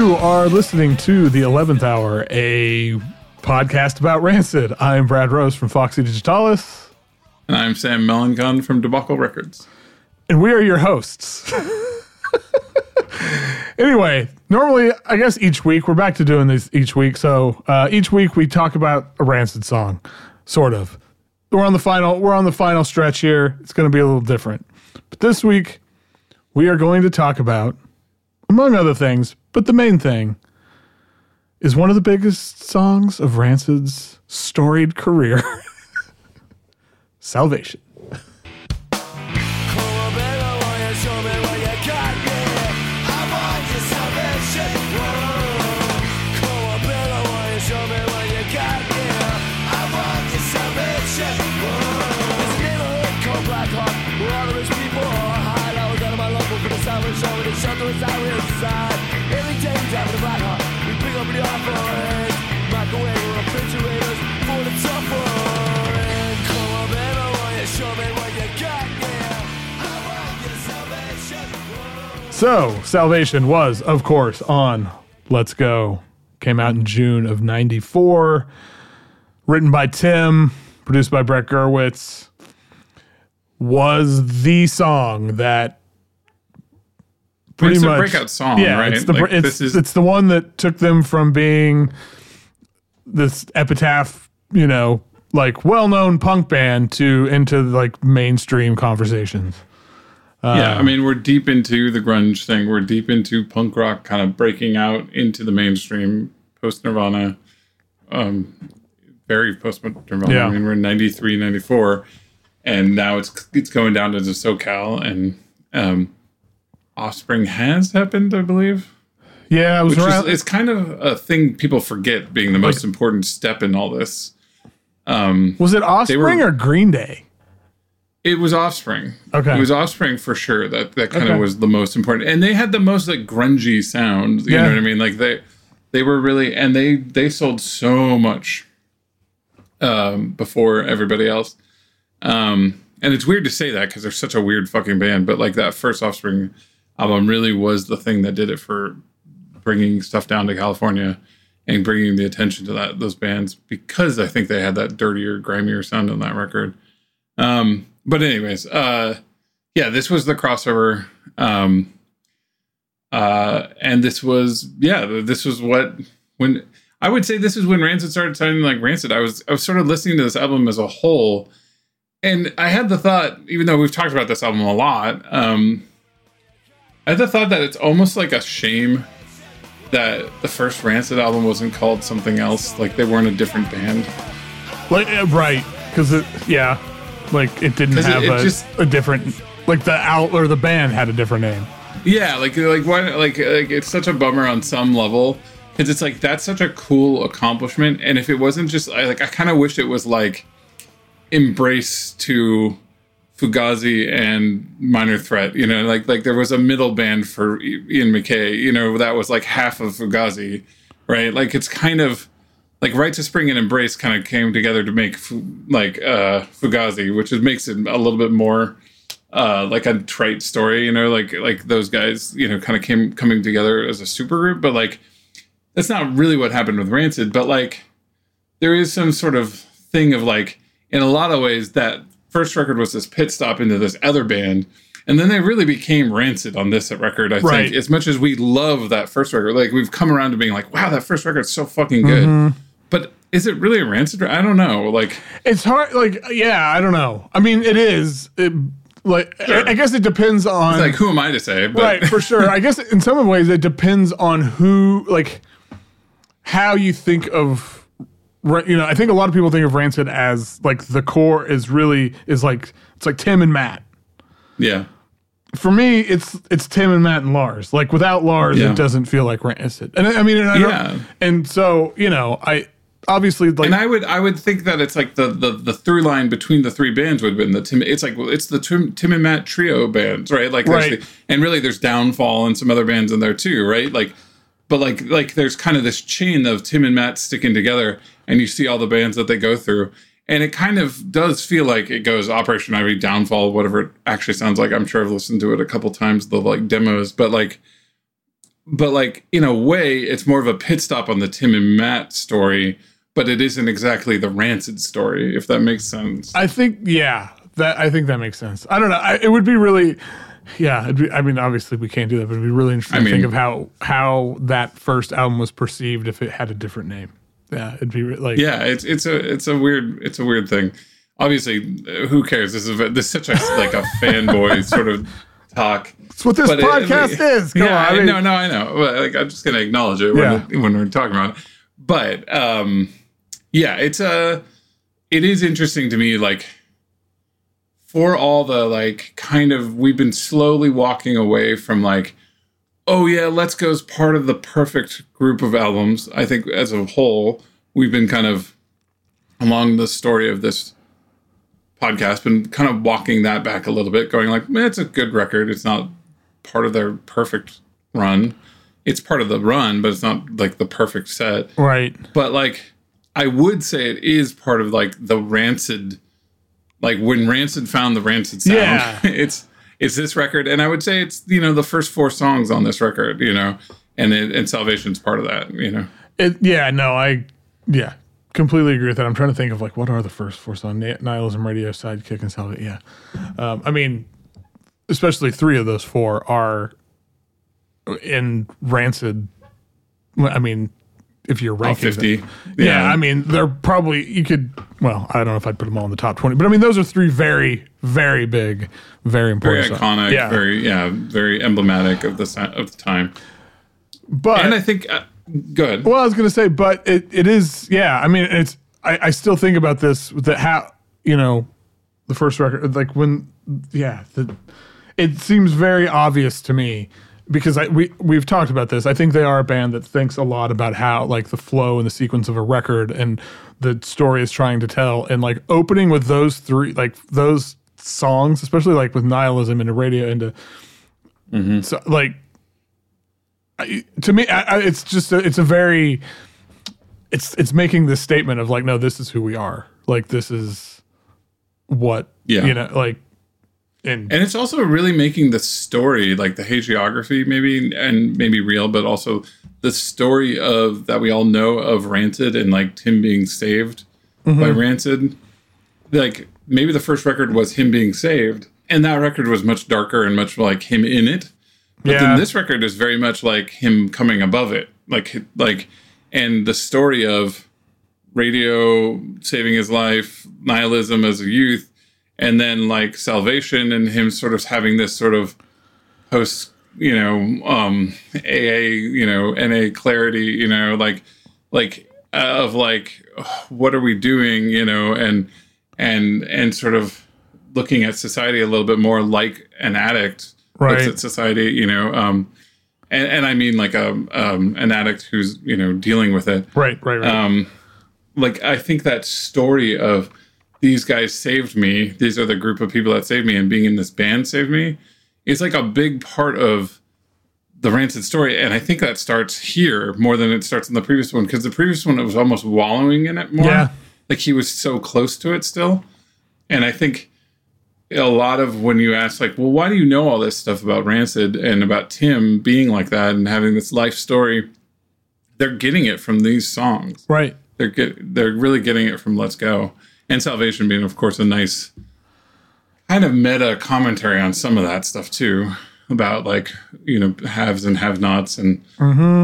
You are listening to The 11th Hour, a podcast about Rancid. I'm Brad Rose from Foxy Digitalis, And I'm Sam Melancon from Debacle Records. and we are your hosts. anyway, normally, I guess each week, we're back to doing this each week. So uh, each week we talk about a Rancid song, sort of. We're on the final. We're on the final stretch here. It's going to be a little different. But this week, we are going to talk about, among other things, but the main thing is one of the biggest songs of Rancid's storied career Salvation. So, Salvation was, of course, on Let's Go. Came out in June of 94. Written by Tim, produced by Brett Gurewitz. Was the song that pretty it's a much breakout song, yeah, right? It's the, Like, it's, this is- it's the one that took them from being this epitaph, you know, like well-known punk band to into like mainstream conversations. Yeah, Um, I mean, we're deep into the grunge thing. We're deep into punk rock kind of breaking out into the mainstream post Nirvana. Um, very post Nirvana. Yeah. I mean, we're in 93, 94, and now it's it's going down to the SoCal, and um, Offspring has happened, I believe. Yeah, I was Which is, it's kind of a thing people forget being the most important step in all this. Um, was it Offspring were- or Green Day? It was Offspring. Okay. It was Offspring for sure. That that kind Okay. of was the most important, and they had the most like grungy sound. You Yeah. know what I mean? Like they they were really, and they they sold so much um, before everybody else. Um, and it's weird to say that because they're such a weird fucking band. But like that first Offspring album really was the thing that did it for bringing stuff down to California and bringing the attention to that those bands because I think they had that dirtier, grimier sound on that record. Um, but anyways, uh, yeah, this was the crossover. Um, uh, and this was, yeah, this was what, when I would say this is when Rancid started sounding like Rancid. I was, I was sort of listening to this album as a whole. And I had the thought, even though we've talked about this album a lot, um, I had the thought that it's almost like a shame that the first Rancid album wasn't called something else. Like they weren't a different band. Like uh, right, because it yeah, like it didn't have it a, just- a different like the out or the band had a different name. Yeah, like like why like like it's such a bummer on some level because it's like that's such a cool accomplishment, and if it wasn't just I, like I kind of wish it was like embrace to Fugazi and Minor Threat, you know, like like there was a middle band for Ian MacKaye, you know, that was like half of Fugazi, right? Like it's kind of like Rites of Spring and Embrace kind of came together to make like uh Fugazi, which is, makes it a little bit more uh like a trite story you know like like those guys you know kind of came coming together as a supergroup but like that's not really what happened with rancid but like there is some sort of thing of like in a lot of ways that first record was this pit stop into this other band and then they really became rancid on this record i Right. think as much as we love that first record like we've come around to being like wow that first record's so fucking good Mm-hmm. But is it really a rancid i don't know like It's hard. Like yeah, I don't know. I mean, it is. It, like Sure. I, I guess it depends on like who am i to say but right for sure. I guess in some ways it depends on who like how you think of. You know, I think a lot of people think of Rancid as like the core is really is like it's like Tim and Matt. yeah for me, it's it's Tim and Matt and Lars. Like without Lars, Yeah. it doesn't feel like Rancid. And I I mean, and I don't- Yeah. and so you know, I obviously like and I would I would think that it's like the the the through line between the three bands would have been the Tim. It's like well, it's the Tim, Tim and Matt trio bands, right? Like, Right. the- and really there's Downfall and some other bands in there too, right? Like, but like like there's kind of this chain of Tim and Matt sticking together, and you see all the bands that they go through. And it kind of does feel like it goes Operation Ivy, Downfall, whatever it actually sounds like. I'm sure I've listened to it a couple times, the like demos, but like but like in a way, it's more of a pit stop on the Tim and Matt story, but it isn't exactly the Rancid story, if that makes sense. I think yeah, that I think that makes sense. I don't know. I, it would be really, yeah. It'd be, I mean, obviously we can't do that, but it'd be really interesting I to think of how how that first album was perceived if it had a different name. Yeah, it'd be like yeah, it's it's a it's a weird it's a weird thing. Obviously, uh, who cares? This is a, this is such a like a fanboy sort of talk. That's what this But it- podcast is. Come yeah, on, I I mean, no, no, I know. But, like, I'm just gonna acknowledge it when, Yeah. when we're talking about it. But um, yeah, it's a. It is interesting to me, like for all the like kind of we've been slowly walking away from like, oh yeah, Let's Go is part of the perfect group of albums. I think as a whole, we've been kind of along the story of this podcast, been kind of walking that back a little bit, going like, man, it's a good record. It's not part of their perfect run. It's part of the run, but it's not like the perfect set. right. But like, I would say it is part of like the rancid, like when Rancid found the rancid sound. Yeah. it's it's this record, and I would say it's you know the first four songs on this record, you know, and it, and Salvation's part of that, you know. It, yeah, no, I yeah completely agree with that. I'm trying to think of like what are the first four songs: Nihilism, Radio, Sidekick, and Salvation. Yeah, um, I mean, especially three of those four are in Rancid. I mean, if you're ranking them. fifty, Yeah, I mean, they're probably you could. Well, I don't know if I'd put them all in the top twenty, but I mean, those are three very, very big, very very important. songs. iconic, Yeah, very yeah, very emblematic of the of the time. but And I think, uh, good. Well, I was gonna say, but it, it is, yeah. I mean, it's. I, I still think about this that how you know the first record, like when, yeah, the, it seems very obvious to me because I we we've talked about this. I think they are a band that thinks a lot about how like the flow and the sequence of a record and the story is trying to tell, and like opening with those three, like those songs, especially like with nihilism and radio into, mm-hmm. so like I, to me, I, I, it's just a, it's a very it's it's making this statement of like, no, this is who we are. Like this is what Yeah. you know, like and And it's also really making the story, like the hagiography, maybe, and maybe real, but also the story of that we all know of Rancid and like Tim being saved Mm-hmm. by Rancid. Like maybe the first record was him being saved, and that record was much darker and much like him in it. But Yeah. then this record is very much like him coming above it, like like, and the story of radio saving his life, nihilism as a youth, and then like salvation and him sort of having this sort of post, you know, um AA, you know, NA clarity, you know, like like of like what are we doing, you know, and and and sort of looking at society a little bit more like an addict looks Right. at society, you know, um and, and I mean like a um, an addict who's you know dealing with it right, right, right. um, like I think that story of these guys saved me. These are the group of people that saved me, and being in this band saved me. It's like a big part of the Rancid story, and I think that starts here more than it starts in the previous one because the previous one it was almost wallowing in it more. Yeah. like he was so close to it still, and I think a lot of when you ask like, well, why do you know all this stuff about Rancid and about Tim being like that and having this life story? They're getting it from these songs right. they're get, they're really getting it from Let's Go and Salvation being of course a nice kind of meta commentary on some of that stuff too about like you know haves and have nots and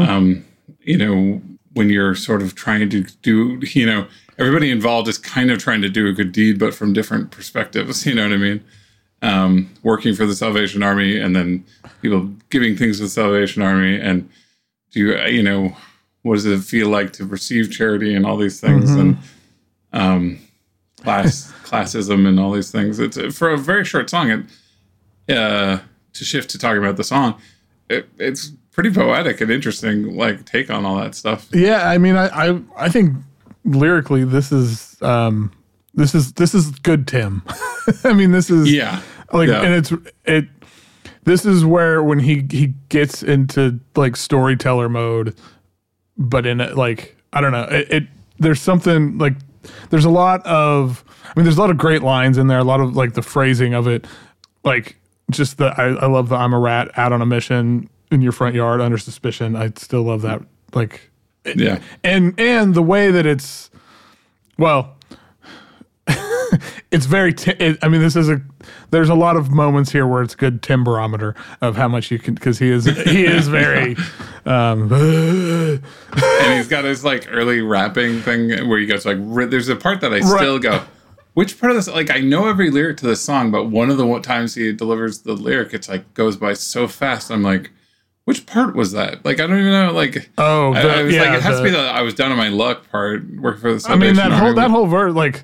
um you know when you're sort of trying to do you know everybody involved is kind of trying to do a good deed but from different perspectives you know what I mean? Um working for the Salvation Army and then people giving things to the Salvation Army and do you you know what does it feel like to receive charity and all these things? And um class classism and all these things it's for a very short song it uh to shift to talking about the song it, it's pretty poetic and interesting like take on all that stuff Yeah, I mean, I, I, I think lyrically, this is, um, this is, this is good, Tim. I mean, this is, yeah like, yeah. and it's, it, this is where when he he gets into like storyteller mode, but in it, like, I don't know, it, it, there's something like, there's a lot of, I mean, there's a lot of great lines in there, a lot of like the phrasing of it, like, just the, I, I love the I'm a rat out on a mission in your front yard under suspicion. I still love that. Like, Yeah. and and the way that it's, well, it's very. Ti- it, I mean, this is a. There's a lot of moments here where it's good timberometer of how much you can because he is he is very. Um, and he's got his like early rapping thing where he goes like there's a part that I still go which part of this like I know every lyric to this song but one of the times he delivers the lyric it's like goes by so fast I'm like which part was that like I don't even know like oh, I, the- I was yeah, like it has the- to be the I was down on my luck part working for the I mean that Salvation whole that whole verse like.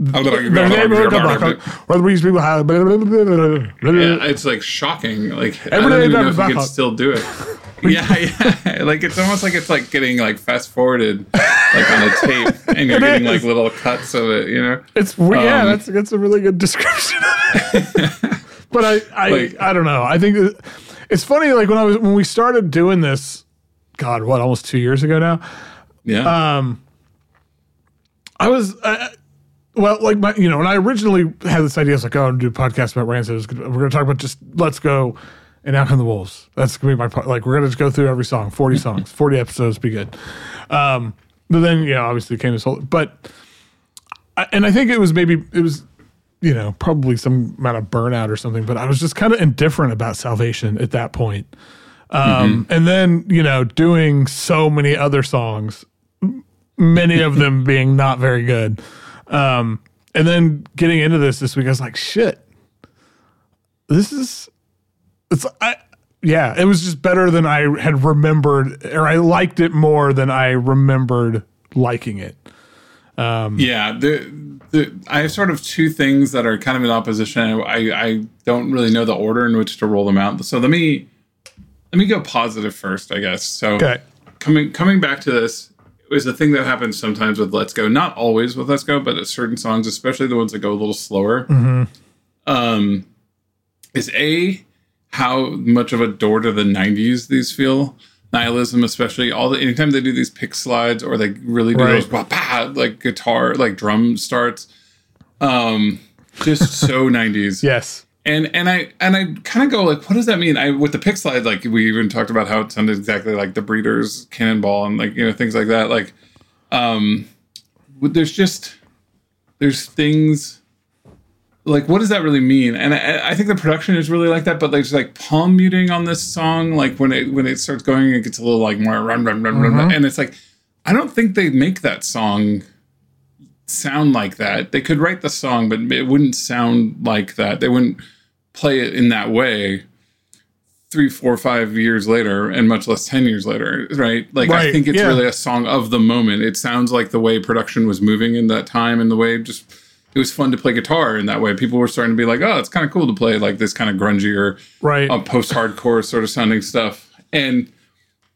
I don't know, The neighborhood of Bangkok, where these people have. blah, blah, blah, blah, blah. Yeah, it's like shocking. Like I Every don't day even know if you can still do it. yeah, yeah. Like it's almost like it's like getting like fast forwarded like on a tape, and you're It getting is. like little cuts of it. You know. It's we- yeah, Um, that's that's a really good description. of it. but I I Like- I don't know. I think that- it's funny. Like when I was when we started doing this, God, what almost two years ago now. Yeah. Um, I was. Uh, well, like my, you know, when I originally had this idea, I was like, "Oh, I'm gonna do a podcast about Rancid. We're going to talk about just let's go and out come the wolves." That's gonna be my po- like. We're going to just go through every song, forty songs, forty episodes, be good. Um, but then, yeah, obviously came this whole. But I, and I think it was maybe it was, you know, probably some amount of burnout or something. But I was just kind of indifferent about salvation at that point. Um, and then you know, doing so many other songs many of them being not very good. Um, and then getting into this this week, I was like, shit, this is, it's, I, yeah, it was just better than I had remembered, or I liked it more than I remembered liking it. Um, yeah. The, the I have sort of two things that are kind of in opposition. I I don't really know the order in which to roll them out. So let me let me go positive first, I guess. So Okay. coming coming back to this is a thing that happens sometimes with Let's Go. Not always with Let's Go, but at certain songs, especially the ones that go a little slower. Um, is a how much of a door to the '90s these feel. Nihilism, especially all the anytime they do these pick slides or they really do Right. those wah, bah, like guitar like drum starts, um, just so '90s Yes. And and I and I kind of go like, what does that mean? I with the pick slide, like we even talked about how it sounded exactly like the Breeders' Cannonball and like you know things like that. Like, um, there's just there's things like what does that really mean? And I, I think the production is really like that, but there's like palm muting on this song. Like when it when it starts going, it gets a little like more run run run run, run, and it's like I don't think they make that song sound like that. They could write the song, but it wouldn't sound like that. They wouldn't play it in that way three, four, five years later, and much less 10 years later, right? Like, I think it's yeah. really a song of the moment. It sounds like the way production was moving in that time and the way just it was fun to play guitar in that way. People were starting to be like, oh, it's kind of cool to play like this kind of grungier, Right. uh, post-hardcore sort of sounding stuff. And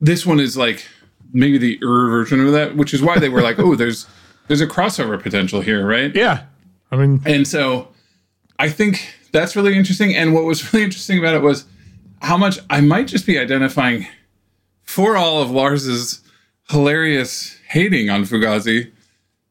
this one is like maybe the er version of that, which is why they were like, oh, there's there's a crossover potential here, right? yeah. I mean, And so I think that's really interesting. And what was really interesting about it was how much I might just be identifying for all of Lars's hilarious hating on Fugazi.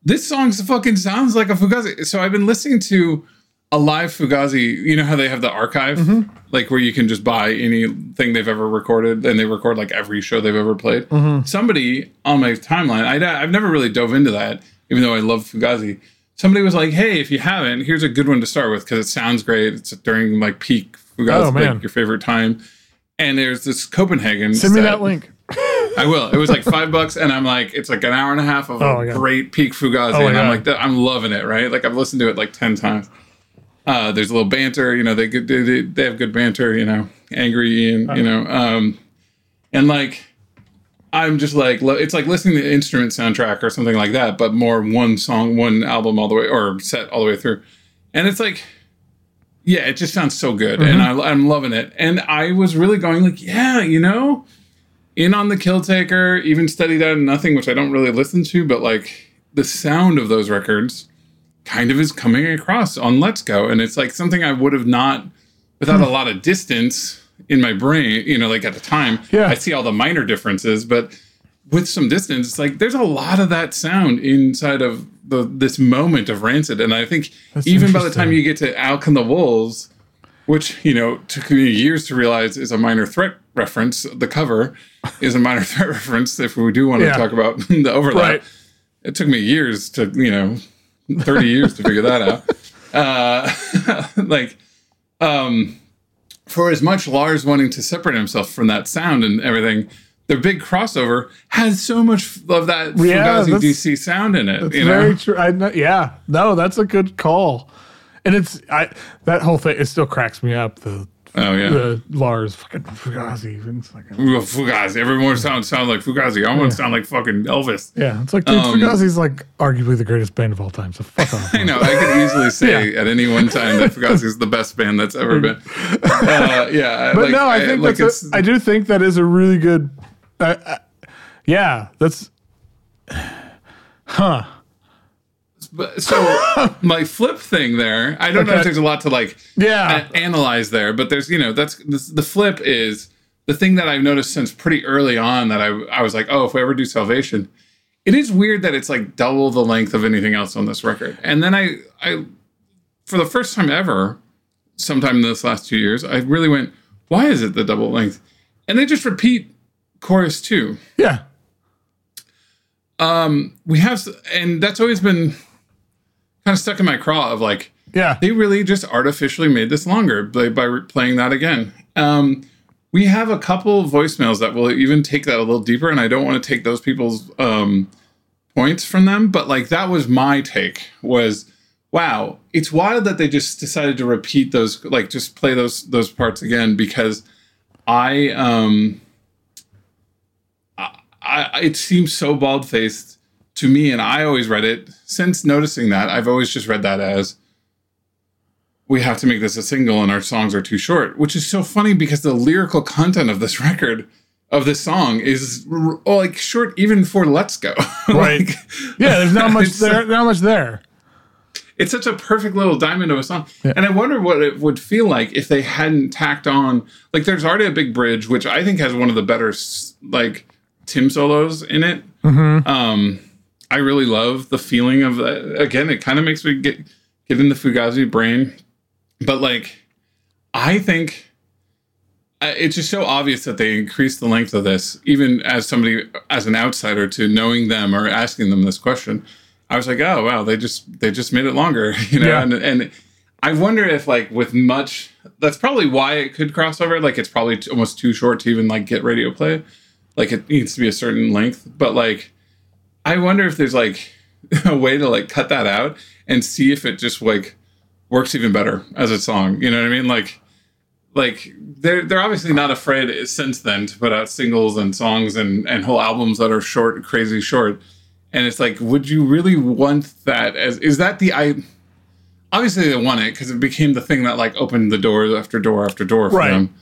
This song fucking sounds like a Fugazi. So I've been listening to a live Fugazi. You know how they have the archive, mm-hmm. like where you can just buy anything they've ever recorded, and they record like every show they've ever played. Mm-hmm. Somebody on my timeline, I, I've never really dove into that, even though I love Fugazi. Somebody was like, "Hey, if you haven't, here's a good one to start with because it sounds great. It's during like peak Fugazi, Oh, man. like your favorite time." And there's this Copenhagen. send me set. that link. I will. It was like five bucks, and I'm like, it's like an hour and a half of Oh great peak Fugazi, Oh and I'm like, I'm loving it, right? Like I've listened to it like ten times. Uh, there's a little banter, you know. They they, they they have good banter, you know. Angry Ian, you know. Um, and like, I'm just like, it's like listening to the instrument soundtrack or something like that, but more one song, one album all the way, or set all the way through. And it's like, yeah, it just sounds so good, and mm-hmm. I, I'm loving it. And I was really going like, yeah, you know, in on the Kill Taker, even Steady Diet of Nothing, which I don't really listen to, but like the sound of those records kind of is coming across on Let's Go, and it's like something I would have not without a hmm. lot of distance in my brain. You know, like at the time, Yeah. I see all the minor differences, but with some distance, it's like there's a lot of that sound inside of the this moment of Rancid, and I think even by the time you get to Out Come the Wolves, which you know took me years to realize is a minor threat reference. The cover is a minor threat reference. If we do want to talk about the overlap, Right. it took me years to you know, thirty years to figure that out. Uh, like, um, for as much Lars wanting to separate himself from that sound and everything. The big crossover has so much of that Yeah, DC sound in it. You know? very true. I know, yeah, no, that's a good call. And it's I that whole thing. It still cracks me up. The Oh yeah. the Lars fucking Fugazi. Like, Well, Fugazi. Everyone sounds sound like Fugazi. I want to sound like fucking Elvis. yeah, it's like dude, Um, Fugazi's like arguably the greatest band of all time. So fuck off. I know. I could easily say at any one time that Fugazi is the best band that's ever been. Uh, yeah, But like, no, I think like that's. A, I do think that is a really good. Uh, uh, yeah, that's. Huh. But, so my flip thing there, I don't know if there's a lot to like Yeah. a- analyze there, but there's you know that's this, the flip is the thing that I've noticed since pretty early on that I I was like, oh, if we ever do Salvation, it is weird that it's like double the length of anything else on this record. And then I I for the first time ever, sometime in this last two years, I really went, why is it the double length? And they just repeat chorus two Yeah. Um, we have, and that's always been kind of stuck in my craw of like, Yeah. they really just artificially made this longer by, by playing that again. Um, we have a couple voicemails that will even take that a little deeper, and I don't want to take those people's um, points from them, but like that was my take was, wow, it's wild that they just decided to repeat those, like just play those those parts again because I um I, I it seems so bald faced to me, and I always read it since noticing that. I've always just read that as we have to make this a single, and our songs are too short, which is so funny because the lyrical content of this record of this song is r- like short even for "Let's Go." Right. Like, Yeah. There's not much there. Not much there. it's such a perfect little diamond of a song. And I wonder what it would feel like if they hadn't tacked on like there's already a big bridge, which I think has one of the better like Tim solos in it. Um, I really love the feeling of that. Again, it kind of makes me get get in the Fugazi brain, but like I think uh, it's just so obvious that they increased the length of this, even as somebody as an outsider to knowing them or asking them this question. I was like, oh wow, they just they just made it longer, you know. Yeah. And and I wonder if like with much, that's probably why it could cross over. Like it's probably t- almost too short to even like get radio play. Like it needs to be a certain length, but like I wonder if there's like a way to like cut that out and see if it just like works even better as a song. You know what I mean? Like like they're they're obviously not afraid since then to put out singles and songs and and whole albums that are short, crazy short. And it's like, would you really want that? As is that the I? Obviously, they want it because it became the thing that like opened the door after door after door for Right. them.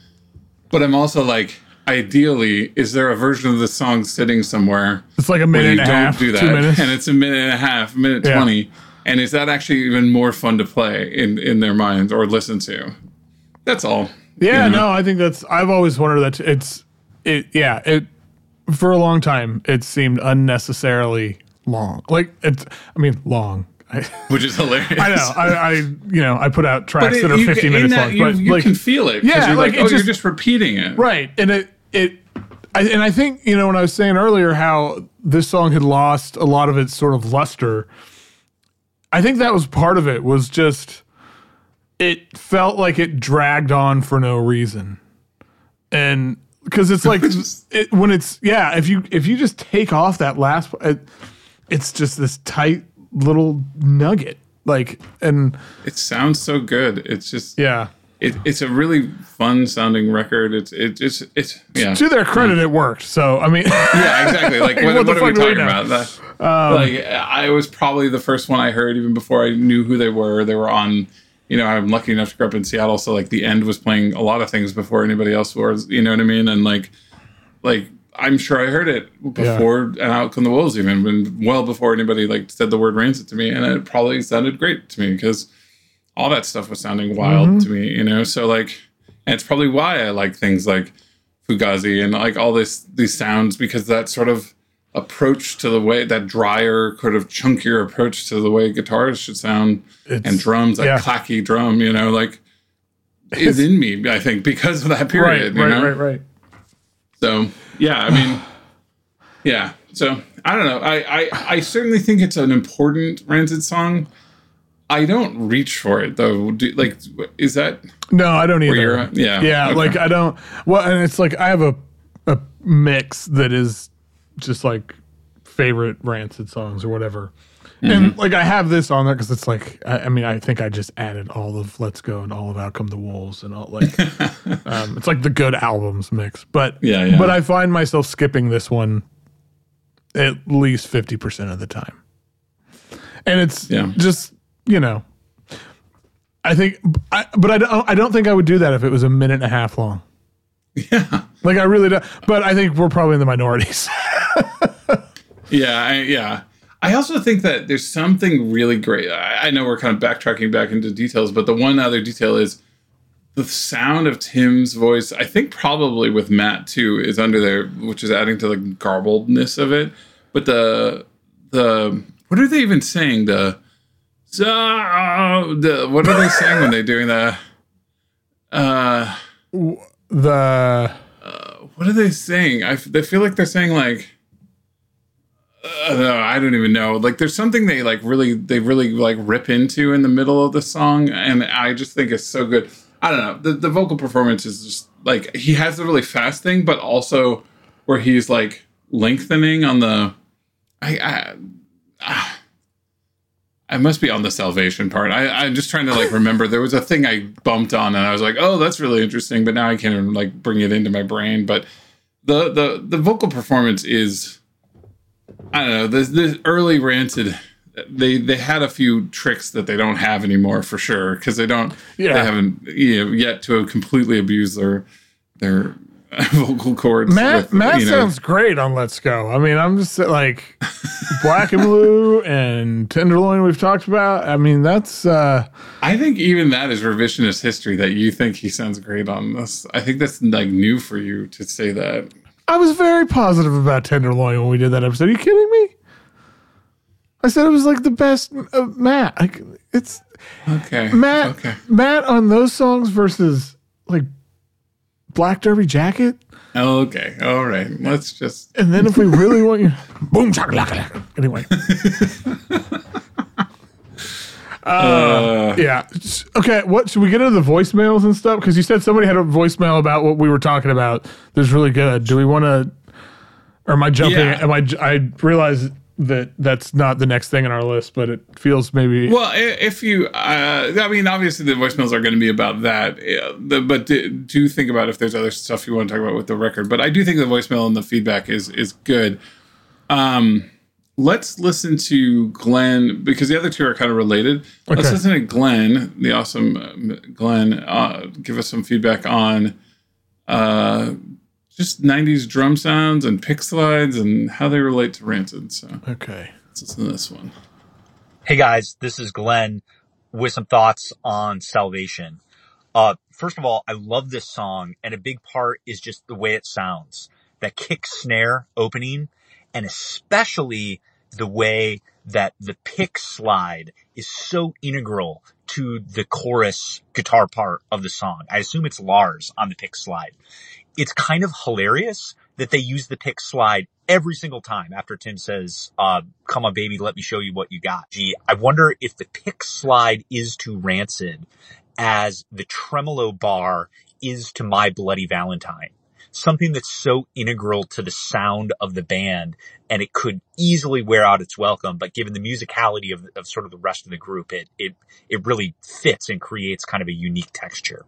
But I'm also like, ideally, is there a version of the song sitting somewhere It's like a minute and a half, do that, two minutes. and it's a minute and a half, minute Yeah. twenty, and is that actually even more fun to play in in their minds or listen to? That's all. Yeah, you know? no, I think that's. I've always wondered that it's it. Yeah, it for a long time it seemed unnecessarily long. Like it's. I mean, long. I, which is hilarious. I know. I, I you know I put out tracks it- that are fifty can- minutes that, long, you, but you like can feel it. Yeah, you're like, like, oh, you're just- just repeating it. right, and it it. I, and I think you know when I was saying earlier how this song had lost a lot of its sort of luster. I think that was part of it. Was just it felt like it dragged on for no reason, and because it's like it, when it's yeah, if you if you just take off that last, it, it's just this tight little nugget, like and It sounds so good. It's just yeah. It, it's a really fun sounding record. It's it, it's it's yeah. To their credit, it worked. So I mean, yeah, exactly. Like, what, What what are we talking about? That, um, like, I was probably the first one I heard even before I knew who they were. They were on, you know, I'm lucky enough to grow up in Seattle, so like the end was playing a lot of things before anybody else was. You know what I mean? And like, like I'm sure I heard it before and Out Come the Wolves, even when well before anybody like said the word rancid to me, and it probably sounded great to me because all that stuff was sounding wild mm-hmm. to me, you know. So like, and it's probably why I like things like Fugazi and like all this these sounds because that sort of approach to the way that drier, kind of chunkier approach to the way guitars should sound It's- and drums, that yeah. clacky drum, you know, like is in me. I think because of that right, period. you right, know? right, right. So yeah, I mean, yeah. So I don't know. I, I I certainly think it's an important Rancid song. I don't reach for it though. Do, like, is that No, I don't either. Yeah, yeah. okay. Like I don't. Well, and it's like I have a a mix that is just like favorite rancid songs or whatever. Mm-hmm. And like I have this on there because it's like I, I mean I think I just added all of Let's Go and all of Out Come the Wolves and all like um, it's like the good albums mix. But Yeah, yeah. but I find myself skipping this one at least fifty percent of the time, and it's Yeah. just you know I think, I, but I don't. I don't think I would do that if it was a minute and a half long. yeah. Like I really don't. But I think we're probably in the minorities. Yeah, I, yeah. I also think that there's something really great. I, I know we're kind of backtracking back into details, but the one other detail is the sound of Tim's voice. I think probably with Matt too is under there, which is adding to the garbledness of it. But the the what are they even saying? The so the what are they saying when they're doing the uh the what are they saying? I f- they feel like they're saying like uh, no, I don't even know. Like there's something they like really they really like rip into in the middle of the song, and I just think it's so good. I don't know. The the vocal performance is just like he has the really fast thing, but also where he's like lengthening on the. I I, ah, I must be on the salvation part. I, I'm just trying to like remember. There was a thing I bumped on, and I was like, "Oh, that's really interesting," but now I can't even like bring it into my brain. But the the the vocal performance is, I don't know. The the early Rancid, they they had a few tricks that they don't have anymore for sure because they don't Yeah. they haven't you know yet to have completely abuse their their vocal cords. Matt. with, Matt you know- sounds great on Let's Go. I mean, I'm just like Black and Blue and Tenderloin. We've talked about. I mean, that's. uh I think even that is revisionist history that you think he sounds great on this. I think that's like new for you to say that. I was very positive about Tenderloin when we did that episode. Are you kidding me? I said it was like the best uh, Matt. Like, it's Okay. Matt. Okay. Matt on those songs versus like Black Derby Jacket. Okay. All right. Let's just. And then if we really want you, boom chakalaka. Anyway, Uh, yeah. Okay. What should we get into the voicemails and stuff? Because you said somebody had a voicemail about what we were talking about. That's really good. Do we want to? Or am I jumping? Yeah. Am I realize that that's not the next thing on our list, but it feels maybe. well, if you, uh, I mean, obviously the voicemails are going to be about that, uh, the, but do, do think about if there's other stuff you want to talk about with the record. But I do think the voicemail and the feedback is is good. Um, let's listen to Glenn because the other two are kind of related. Let's listen to Glenn, the awesome uh, Glenn, uh, give us some feedback on uh, just 90s drum sounds and pick slides and how they relate to Rancid. So okay. let's listen to this one. Hey guys, this is Glenn with some thoughts on salvation. Uh, first of all, I love this song and a big part is just the way it sounds. That kick snare opening and especially the way that the pick slide is so integral to the chorus guitar part of the song. I assume it's Lars on the pick slide. It's kind of hilarious that they use the pick slide every single time after Tim says, uh, come on baby, let me show you what you got. Gee, I wonder if the pick slide is to Rancid as the tremolo bar is to My Bloody Valentine. Something that's so integral to the sound of the band and it could easily wear out its welcome, but given the musicality of, of sort of the rest of the group, it, it, it really fits and creates kind of a unique texture.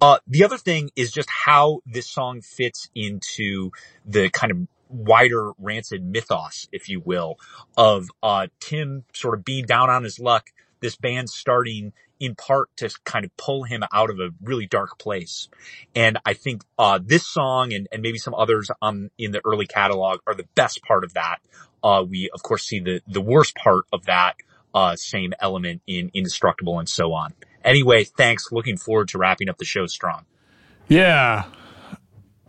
Uh, the other thing is just how this song fits into the kind of wider rancid mythos, if you will, of uh, Tim sort of being down on his luck, this band starting in part to kind of pull him out of a really dark place. And I think uh, this song and, and maybe some others um, in the early catalog are the best part of that. Uh, we of course see the the worst part of that uh, same element in Indestructible and so on. Anyway, thanks. Looking forward to wrapping up the show strong. Yeah.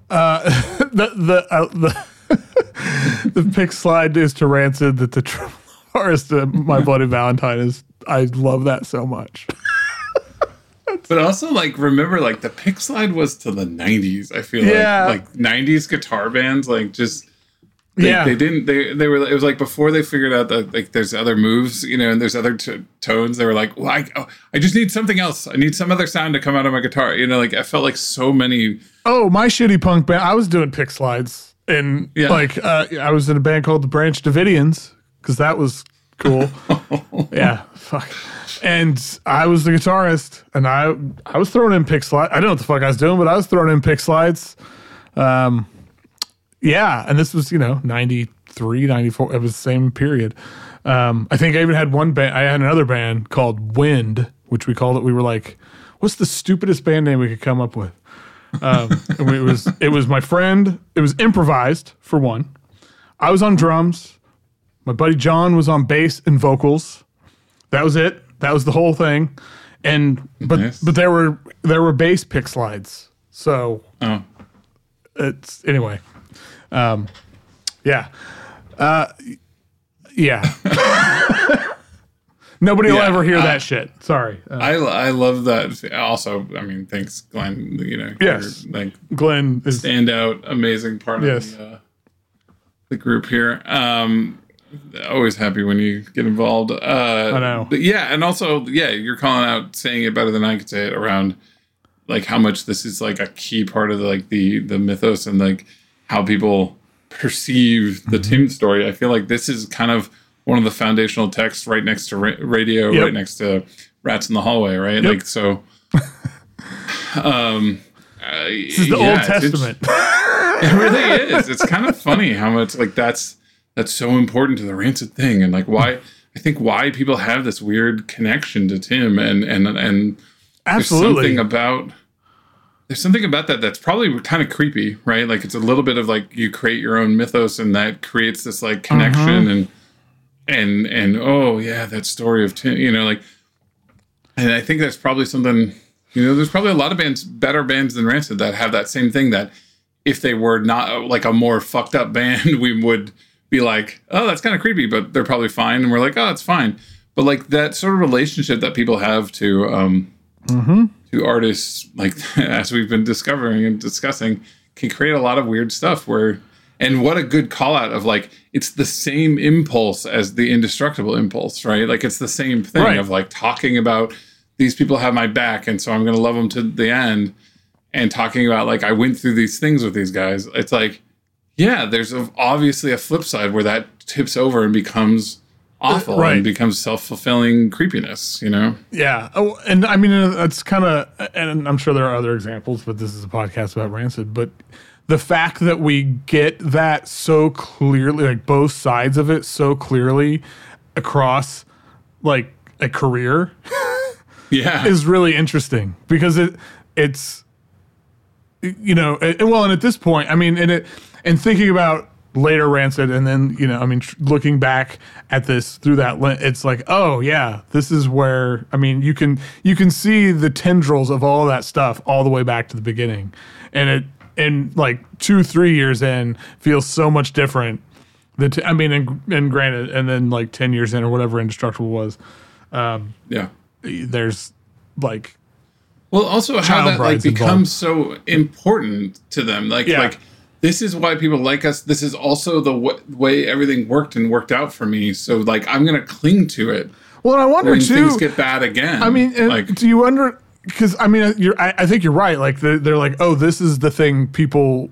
Uh, the the uh, the the pick slide is to rancid that the tremolo is to my bloody valentine is. I love that so much. But also, like, remember, like, the pick slide was to the 90s. I feel Yeah. like, like 90s guitar bands, like, just they, Yeah. they didn't. They they were. It was like before they figured out that like there's other moves, you know, and there's other t- tones. They were like, well, I, oh, I just need something else. I need some other sound to come out of my guitar. You know, like I felt like so many. Oh, my shitty punk band. I was doing pick slides, and Yeah. like uh, I was in a band called the Branch Davidians because that was cool. yeah, fuck. And I was the guitarist, and I I was throwing in pick slides. I don't know what the fuck I was doing, but I was throwing in pick slides. Um, yeah, and this was you know 93, 94. It was the same period. Um, I think I even had one band. I had another band called Wind, which we called it. We were like, "What's the stupidest band name we could come up with?" Um, it was it was my friend. It was improvised for one. I was on drums. My buddy John was on bass and vocals. That was it. That was the whole thing. And but Nice. but there were there were bass pick slides. So Oh, it's anyway. Um, yeah. Uh, yeah. Nobody will ever hear I- that shit. Sorry. Uh, I I love that. Also, I mean, thanks, Glenn. You know, Yes. like Glenn is standout, amazing part Yes. of the, uh, the group here. Um, always happy when you get involved. Uh, I know. But yeah, and also, yeah, you're calling out, saying it better than I could say it around like how much this is like a key part of the, like the the mythos and like how people perceive the Mm-hmm. Tim story. I feel like this is kind of one of the foundational texts right next to ra- radio, Yep. right next to Rats in the Hallway, right? Like so. Um, uh, this is the Old Testament. it really is. It's kind of funny how much like that's that's so important to the rancid thing, and like why I think why people have this weird connection to Tim, and and and absolutely there's something about there's something about that that's probably kind of creepy, right? Like it's a little bit of like you create your own mythos, and that creates this like uh-huh. connection, and and and oh yeah, that story of Tim, you know, like, and I think that's probably something. You know, there's probably a lot of bands, better bands than Rancid, that have that same thing. That if they were not like a more fucked up band, we would be like, oh, that's kind of creepy, but they're probably fine, and we're like, oh, it's fine. But like that sort of relationship that people have to um, to artists, like as we've been discovering and discussing, can create a lot of weird stuff. Where and what a good call out of like it's the same impulse as the indestructible impulse, right? Like it's the same thing Right. of like talking about these people have my back, and so I'm going to love them to the end. And talking about like I went through these things with these guys, it's like yeah, there's a, obviously a flip side where that tips over and becomes awful right. and becomes self fulfilling creepiness. You know? Yeah. Oh, and I mean, uh, that's kind of, and I'm sure there are other examples, but this is a podcast about Rancid. But the fact that we get that so clearly, like both sides of it so clearly across like a career Yeah. is really interesting because it, it's, you know, it, well, and at this point, I mean, and it, and thinking about later Rancid, and then you know, I mean, tr- looking back at this through that lens, it's like, oh yeah, this is where I mean, you can you can see the tendrils of all that stuff all the way back to the beginning, and it and like two three years in feels so much different. than t- I mean, and, and granted, and then like ten years in or whatever Indestructible was, um, yeah. there's like Well, also how that like becomes so important to them. Like, Yeah. like this is why people like us. This is also the w- way everything worked and worked out for me. So, like, I'm gonna cling to it well, I wonder when too. things get bad again. I mean, like, do you wonder? Because I mean, you're. I, I think you're right. Like they're, they're like, oh, this is the thing people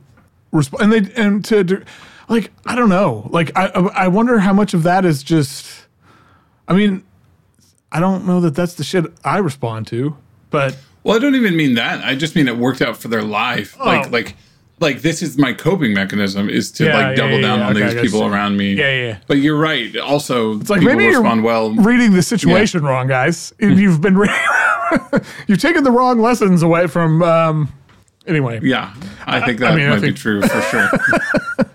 respond, and they and to do- like I don't know. Like I I wonder how much of that is just. I mean, I don't know that that's the shit I respond to, but well, I don't even mean that. I just mean it worked out for their life. Oh. like. Like this is my coping mechanism is to Yeah, like double yeah, down yeah. on Okay, these people so. around me. Yeah, yeah. But you're right. Also, it's like people maybe respond you're well. reading the situation wrong, guys. If You've been re- you've taken the wrong lessons away from. Um, anyway, Yeah, I think that mean, I might be true for sure.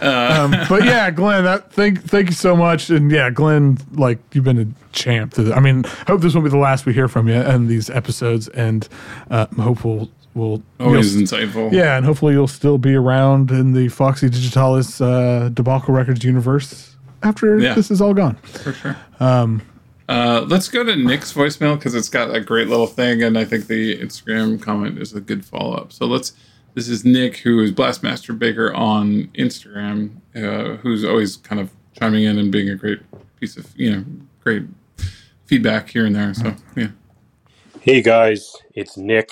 but yeah, Glenn, that, thank thank you so much, and yeah, Glenn, like you've been a champ. To the, I mean, hope this won't be the last we hear from you in these episodes, and uh, hope we'll we'll Always you'll- insightful. yeah, and hopefully you'll still be around in the Foxy Digitalis uh, Debacle Records universe after Yeah. this is all gone. for sure. Um, Uh, let's go to Nick's voicemail because it's got a great little thing, and I think the Instagram comment is a good follow up. So let's. This is Nick, who is Blastmaster Baker on Instagram, uh, who's always kind of chiming in and being a great piece of you know great feedback here and there. So yeah. Hey guys, it's Nick,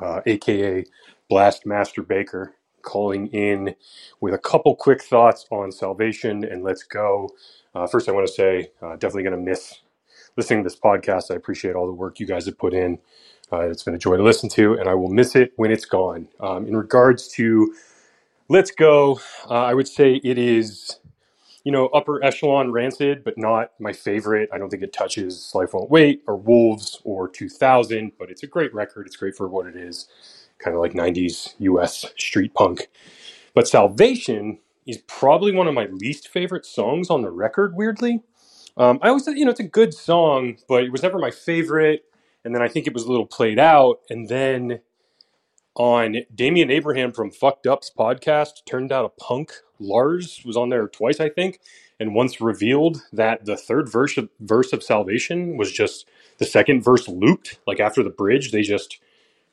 uh, aka Blastmaster Baker, calling in with a couple quick thoughts on salvation and let's go. Uh, first, I want to say, uh, definitely going to miss listening to this podcast. I appreciate all the work you guys have put in. Uh, it's been a joy to listen to, and I will miss it when it's gone. Um, in regards to Let's Go, uh, I would say it is, you know, upper echelon rancid, but not my favorite. I don't think it touches Life Won't Wait or Wolves or 2000, but it's a great record. It's great for what it is, kind of like 90s US street punk. But Salvation is probably one of my least favorite songs on the record, weirdly. Um, I always, thought, you know, it's a good song, but it was never my favorite. And then I think it was a little played out. And then on Damian Abraham from Fucked Up's podcast, turned out a punk. Lars was on there twice, I think, and once revealed that the third verse of, verse of Salvation was just the second verse looped. Like after the bridge, they just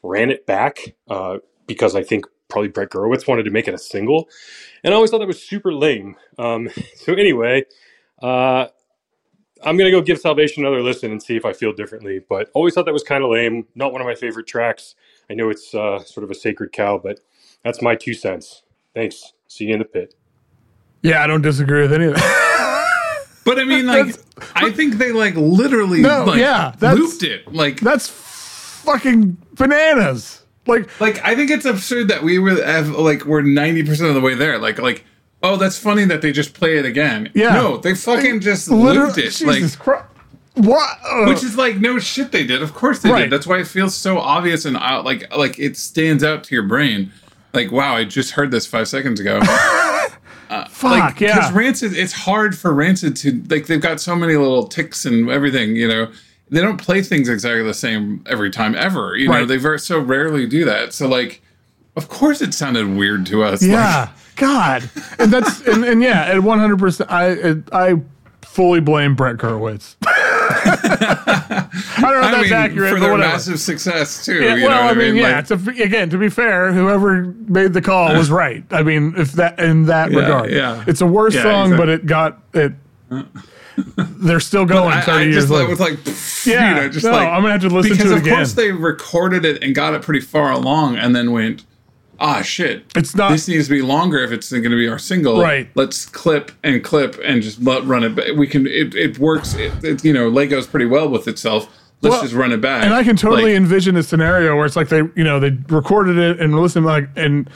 ran it back uh, because I think probably Brett Gurewitz wanted to make it a single. And I always thought that was super lame. Um, so anyway, uh, I'm gonna go give Salvation another listen and see if I feel differently. But always thought that was kind of lame. Not one of my favorite tracks. I know it's uh, sort of a sacred cow, but that's my two cents. Thanks. See you in the pit. Yeah, I don't disagree with any of that. But I mean, like, I think they like literally No, like, yeah, looped it. Like, That's fucking bananas. Like, like I think it's absurd that we were have, like we're ninety percent of the way there. Like, like oh, that's funny that they just play it again. Yeah. no, they fucking just looped it. Jesus Like, Christ. What? Uh, which is like no shit they did. Of course they Right. did. That's why it feels so obvious and out, like like it stands out to your brain. Like, wow, I just heard this five seconds ago. fuck, like because rancid it's hard for rancid to like they've got so many little ticks and everything you know? They don't play things exactly the same every time ever you know? They very so rarely do that. So like of course it sounded weird to us like, Yeah, God, and that's and, and yeah, at one hundred percent, I I fully blame Brett Gurewitz. I don't know if that's mean, accurate, for but their whatever. massive success too. Yeah, you well, know what I mean, yeah. Like, to, again, to be fair, whoever made the call was right. I mean, if that in that Yeah, regard, yeah. it's a worse Yeah, song, exactly. but it got it. They're still going I, thirty I years just later. like, was like, pfft, Yeah, you know, just no, like I'm gonna have to listen because to it of again. course they recorded it and got it pretty far along, and then went, ah, shit, It's not- This needs to be longer if it's going to be our single, Right. Let's clip and clip and just let run it. back. We can. It, it works. It, it, you know, Legos pretty well with itself. Let's Well, just run it back. and I can totally Like, envision a scenario where it's like they, you know, they recorded it and listened like, and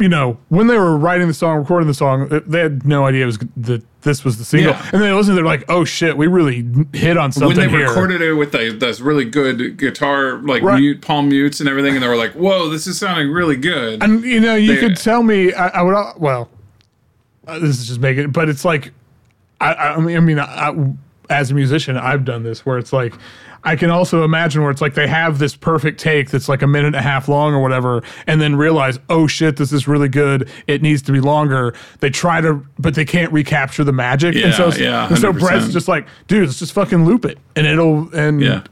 you know, when they were writing the song, recording the song, they had no idea it was that this was the single. Yeah. And they listened, they're like, oh shit, we really hit on something." when they here. recorded it with the, those really good guitar, like Right. mute palm mutes and everything, and they were like, "Whoa, this is sounding really good." And you know, you They- could tell me, I, I would, well, uh, this is just making, but it's like, I, I mean, I mean, I- as a musician, I've done this where it's like, I can also imagine where it's like they have this perfect take that's like a minute and a half long or whatever, and then realize, oh shit, this is really good. It needs to be longer. They try to, but they can't recapture the magic. and so, Yeah, yeah, and so Brett's just like, dude, let's just fucking loop it, and it'll, and yeah.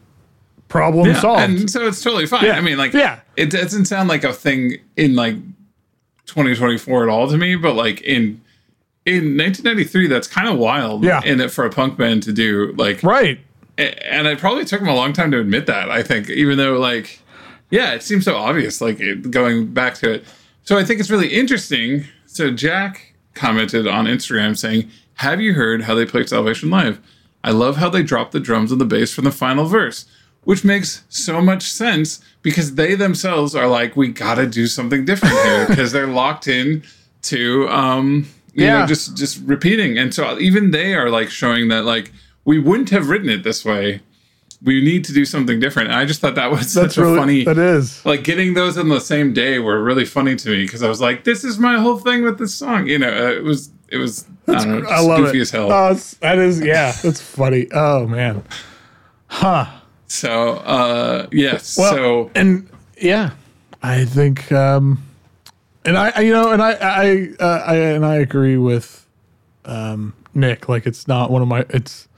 problem Yeah, solved. and so it's totally fine. Yeah, I mean, like, yeah. it doesn't sound like a thing in like 2024 at all to me, but like in in 1993, that's kind of wild. Yeah. in it for a punk band to do like, right. and it probably took them a long time to admit that. I think, even though like, yeah, it seems so obvious. Like it, going back to it, so I think it's really interesting. So Jack commented on Instagram saying, "Have you heard how they played Salvation Live? I love how they dropped the drums and the bass from the final verse." Which makes so much sense because they themselves are like, we gotta do something different here because they're locked in to um you Yeah. know just just repeating and so even they are like showing that like we wouldn't have written it this way we need to do something different and i just thought that was That's such a really, funny that is. like getting those on the same day were really funny to me because i was like this is my whole thing with this song you know uh, it was it was i don't know I love goofy it. as hell Oh, that is, yeah, that's funny. Oh man. Huh. so uh yes Well, so and yeah, I think, um, and I, I- you know, and I, I, uh, I, and I agree with, um, Nick. Like, it's not one of my. It's.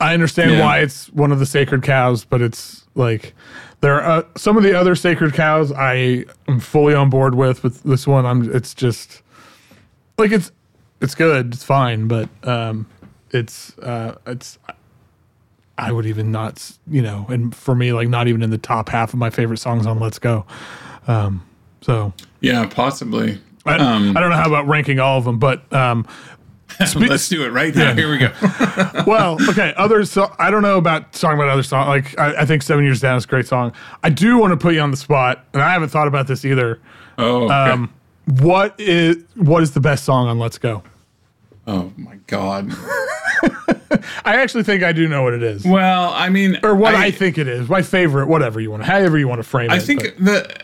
I understand Yeah. why it's one of the sacred cows, but it's like there are uh, some of the other sacred cows I am fully on board with. With this one, I'm. It's just like it's it's good, it's fine, but um, it's uh, it's. I would even not, you know, and for me, like not even in the top half of my favorite songs on Let's Go. Um, so Yeah, possibly. I, Um, I don't know how about ranking all of them, but um, spe- Let's do it right now. Here we go. well, okay. Others, so I don't know about talking about other songs. Like, I, I think Seven Years Down is a great song. I do want to put you on the spot, and I haven't thought about this either. Oh, okay. Um, what is what is the best song on Let's Go? oh my god. I actually think I do know what it is, Well, I mean, or what I, think it is. My favorite, whatever you want, to, however you want to frame I it. I think but- the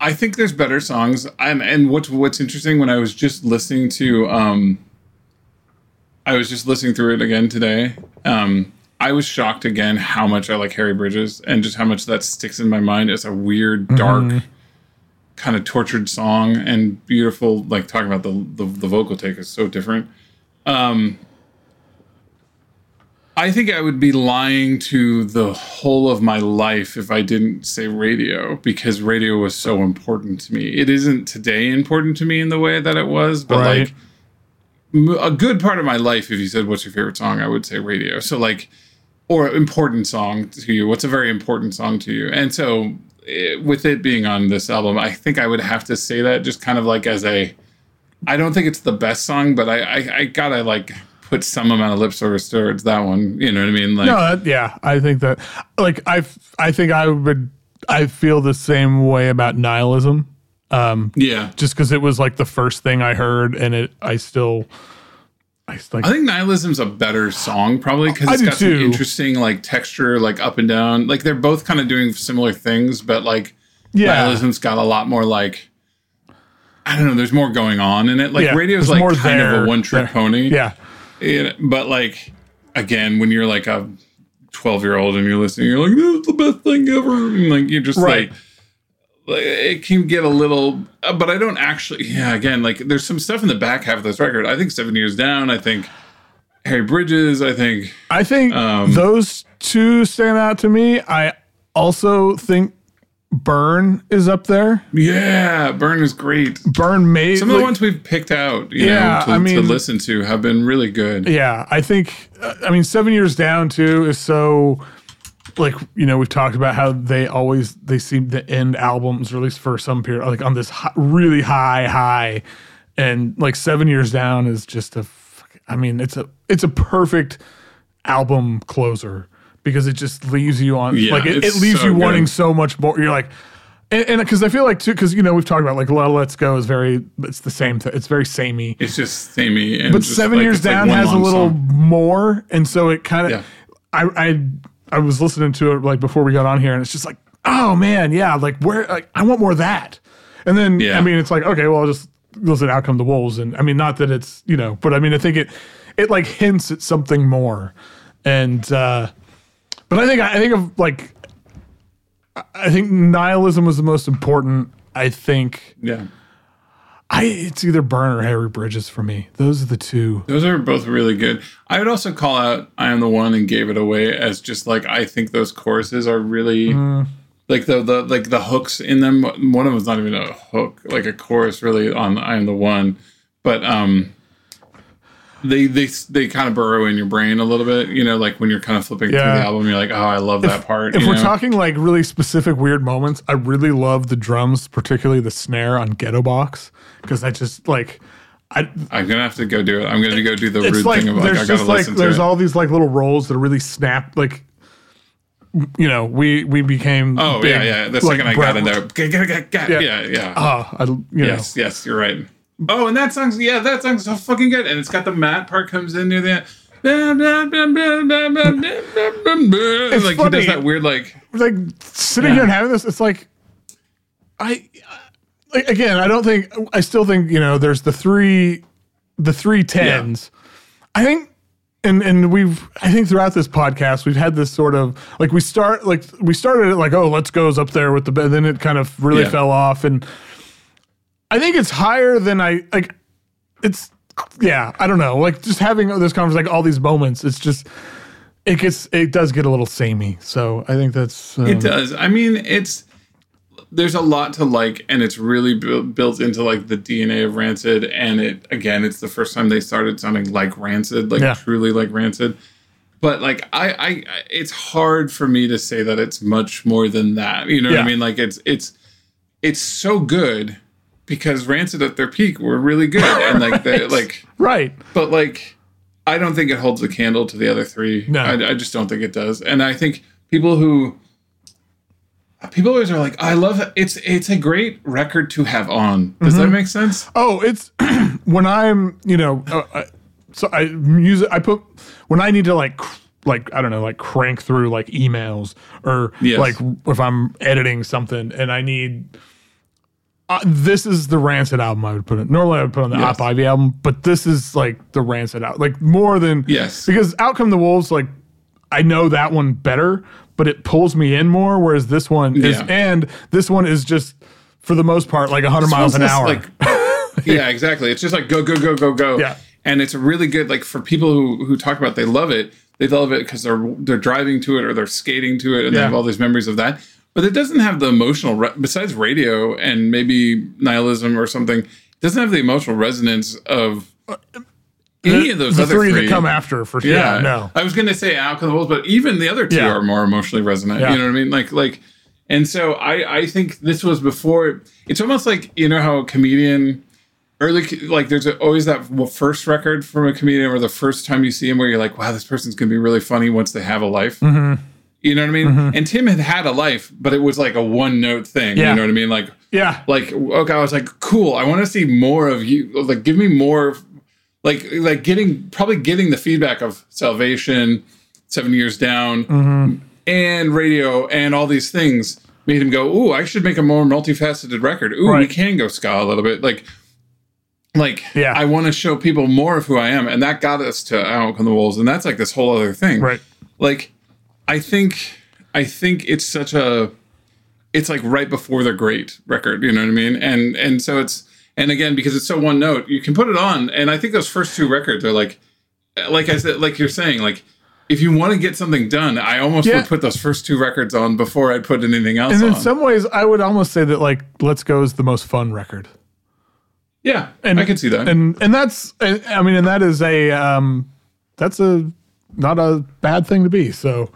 I think there's better songs. I'm and what's what's interesting when I was just listening to um I was just listening through it again today. Um I was shocked again how much I like Harry Bridges and just how much that sticks in my mind as a weird, dark, kind of tortured song and beautiful. Like talking about the, the the vocal take is so different. Um I think I would be lying to the whole of my life if I didn't say radio because radio was so important to me. It isn't today important to me in the way that it was, but Right. like a good part of my life, if you said, What's your favorite song? I would say radio. So, like, or important song to you. What's a very important song to you? And so, eh, with it being on this album, I think I would have to say that just kind of like as a. I don't think it's the best song, but I I, I gotta like put some amount of lip service towards that one. You know what I mean? Like, no, that, yeah, I think that. Like, I, I think I would. I feel the same way about nihilism. Um, yeah. just because it was like the first thing I heard, and it, I still, I like. I think Nihilism's a better song, probably because it's got some too. interesting like texture, like up and down. Like they're both kind of doing similar things, but like yeah, Nihilism's got a lot more like I don't know. There's more going on in it. Like Yeah, radio's like more kind of a one trick pony. yeah, Yeah, but like again, when you're like a 12 year old and you're listening, you're like, "This is the best thing ever," and like you're just Right. like. like, It can get a little, uh, but I don't actually. Yeah, again, like there's some stuff in the back half of this record. I think Seven Years Down. I think Harry Bridges. I think I think Um, those two stand out to me. I also think Burn is up there. yeah, Burn is great. Burn made Some of the like- ones we've picked out, you Yeah, know, to, I mean- to listen to have been really good. Yeah, I think. uh, I mean, Seven Years Down too is so. Like you know, we've talked about how they always they seem to end albums, or at least for some period, like on this hi- really high high, and like Seven Years Down is just a. I mean, it's a it's a perfect album closer because it just leaves you on Yeah, like it, it leaves so you wanting so much more. You're like, and because I feel like too, because you know we've talked about like Let Let's Go is very it's the same thing. It's very samey. It's just samey. And But Seven like- Years it's like Down has a little song. more, and so it kind of. Yeah. I I I was listening to it like before we got on here, and it's just like, oh man, yeah, like where like I want more of that. And then Yeah. I mean, it's like okay, well, I'll just listen Out Come the Wolves, and I mean, not that it's you know, but I mean, I think it it like hints at something more, and uh but I think I think of like I- think nihilism was the most important. I think Yeah. I it's either Burn or Harry Bridges for me. Those are the two. Those are both really good. I would also call out I Am the One and Gave It Away as just like I think those choruses are really Mm. like the the like the hooks in them. One of them's not even a hook, like a chorus really on I Am the One. But um they they they kind of burrow in your brain a little bit, you know, like when you're kind of flipping through the album, you're like, oh, I love that part. If we're know? talking like really specific weird moments, I really love the drums, particularly the snare on Ghetto Box, because I just like I I'm gonna have to go do it. I'm gonna go do the rude like thing of like I gotta just like listen to there's it. all these like little rolls that are really snap like you know we we became oh big, yeah, yeah. The like, second I Brett- got in there, Yeah. yeah, yeah. Ah, I, you Yes, yes, you're right. Oh, and that song's yeah, that song's so fucking good, and it's got the Matt part comes in near the end. It's like he does that weird like like sitting Yeah. here and having this, it's like I like, again, I don't think I still think you know there's the three the three tens. I think and and we've I think throughout this podcast we've had this sort of like we start like we started it like oh let's go's up there with the bed then it kind of really Yeah. fell off and I think it's higher than I like it's yeah I don't know like just having this conversation like all these moments it's just it gets it does get a little samey. So I think that's um, It does. I mean, it's there's a lot to like, and it's really bu- built into like the DNA of Rancid. And it again, it's the first time they started sounding like Rancid, like Yeah. truly like Rancid. But like, I, I, I- it's hard for me to say that it's much more than that. You know what I mean? Like, it's it's it's so good because Rancid at their peak were really good, and like they like right. but like i don't think it holds a candle to the other three No. I, I just don't think it does and i think people who people always are like i love it it's it's a great record to have on does Mm-hmm. that make sense Oh, it's when I'm, you know, uh, I, so I music. I put when I need to like, cr- like I don't know, like crank through like emails or Yes. like if I'm editing something and I need. Uh, this is the Rancid album I would put it. Normally I would put on the Yes. Op Ivy album, but this is like the Rancid out, like more than Yes. because Out Come the Wolves, like I know that one better, but it pulls me in more. Whereas this one is, and this one is just for the most part like 100 miles an hour. like yeah exactly it's just like go go go go go Yeah. and it's really good like for people who who talk about they love it they love it because they're they're driving to it or they're skating to it and they have all these memories of that but it doesn't have the emotional re- besides radio and maybe nihilism or something it doesn't have the emotional resonance of any of those the other three, three that come after for sure. yeah, Yeah, no. I was gonna say Out Come of the Wolves, but even the other two Yeah. are more emotionally resonant. Yeah. You know what I mean? Like like and so I I think this was before it's almost like you know how a comedian early like there's always that first record from a comedian or the first time you see him where you're like wow this person's gonna be really funny once they have a life Mm-hmm. You know what i mean and tim had had a life but it was like a one note thing Yeah. you know what i mean like Yeah. like okay i was like cool i want to see more of you like give me more like like getting probably getting the feedback of salvation seven years down Mm-hmm. and radio and all these things made him go ooh i should make a more multifaceted record ooh we can go ska a little bit like like Yeah. i want to show people more of who i am and that got us to out come the wolves and that's like this whole other thing Right. like i think i think it's such a it's like right before the great record you know what i mean and and so it's and again because it's so one note you can put it on and i think those first two records are like like i said like you're saying like if you want to get something done i almost Yeah. would put those first two records on before i'd put anything else And in on some ways, I would almost say that like "Let's Go" is the most fun record, yeah and i can see that And and that's, I mean, and that is a, um, that's a not a bad thing to be. So,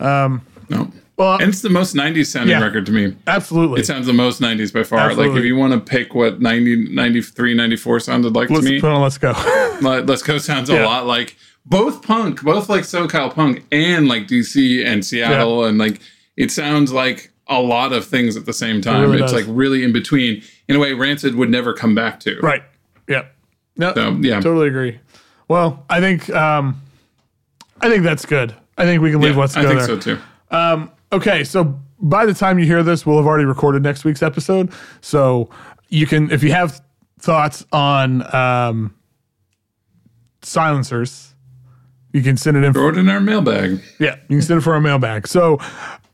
no well, and it's the most 90s sounding Yeah. record to me absolutely. it sounds the most 90s by far like if you want to pick what 90 93 94 sounded like let's to me put on "Let's Go." Let- Let's Go sounds a lot like both punk, both like SoCal punk and like DC and Seattle, and like it sounds like a lot of things at the same time. really it's does. like really in between in a way Rancid would never come back to. right. Yep. No. So yeah, Totally agree. Well, I think, um, I think that's good. I think we can leave Yeah, "Let's Go" I think there. so too. Okay, so by the time you hear this, we'll have already recorded next week's episode. So you can, if you have thoughts on um, silencers, you can send it in. Throw it in our mailbag. Yeah, you can send it for our mailbag. So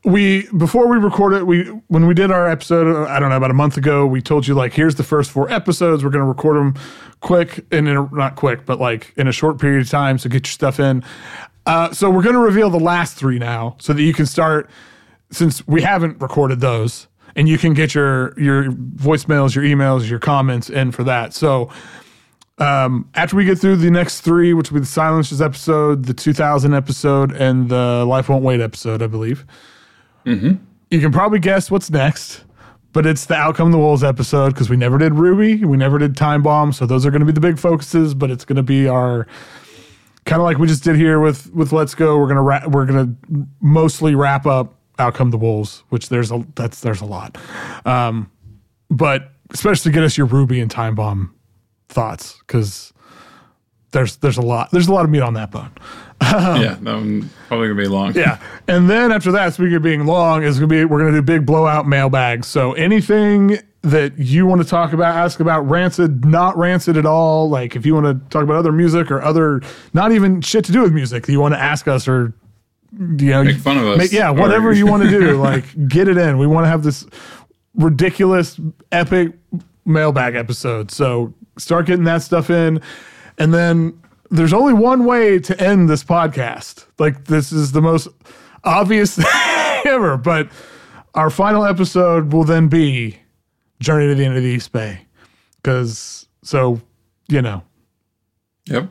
we before we recorded, we when we did our episode, I don't know about a month ago, we told you like, here's the first four episodes. We're gonna record them quick and in a, not quick, but like in a short period of time. So get your stuff in. Uh, so we're gonna reveal the last three now, so that you can start since we haven't recorded those, and you can get your your voicemails, your emails, your comments in for that. So um, after we get through the next three, which will be the Silences episode, the 2000 episode, and the Life Won't Wait episode, I believe. You can probably guess what's next, but it's the Out Come of the Wolves episode because we never did Ruby, we never did Time Bomb, so those are going to be the big focuses. But it's going to be our kind of like we just did here with with Let's Go. We're gonna ra- we're gonna mostly wrap up Out Come the Wolves, which there's a that's there's a lot, um, but especially get us your Ruby and Time Bomb thoughts because there's there's a lot there's a lot of meat on that bone. yeah, that one probably gonna be long. Yeah, and then after that, speaking of being long, is gonna be we're gonna do big blowout mailbags. So anything that you want to talk about, ask about rancid, not rancid at all. Like if you want to talk about other music or other, not even shit to do with music, you want to ask us or you know, Make fun of us. make- yeah, whatever you want to do, like get it in. We want to have this ridiculous, epic mailbag episode. So start getting that stuff in, and then there's only one way to end this podcast. Like this is the most obvious thing ever, but our final episode will then be Journey to the End of the East Bay. Cause so, you know, Yep.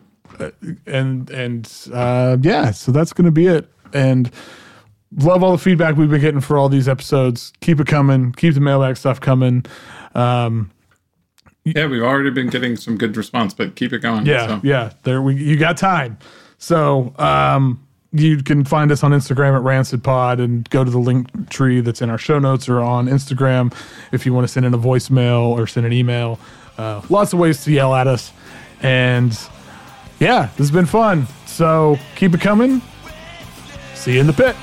and and uh, yeah, so that's going to be it. And love all the feedback we've been getting for all these episodes. Keep it coming. Keep the mailbag stuff coming. Um, Yeah, we've already been getting some good response, but keep it going. yeah, So, yeah. There we you got time. So um, you can find us on Instagram at Rancid Pod and go to the link tree that's in our show notes or on Instagram if you want to send in a voicemail or send an email. Uh, lots of ways to yell at us. And yeah, this has been fun. So keep it coming. See you in the pit.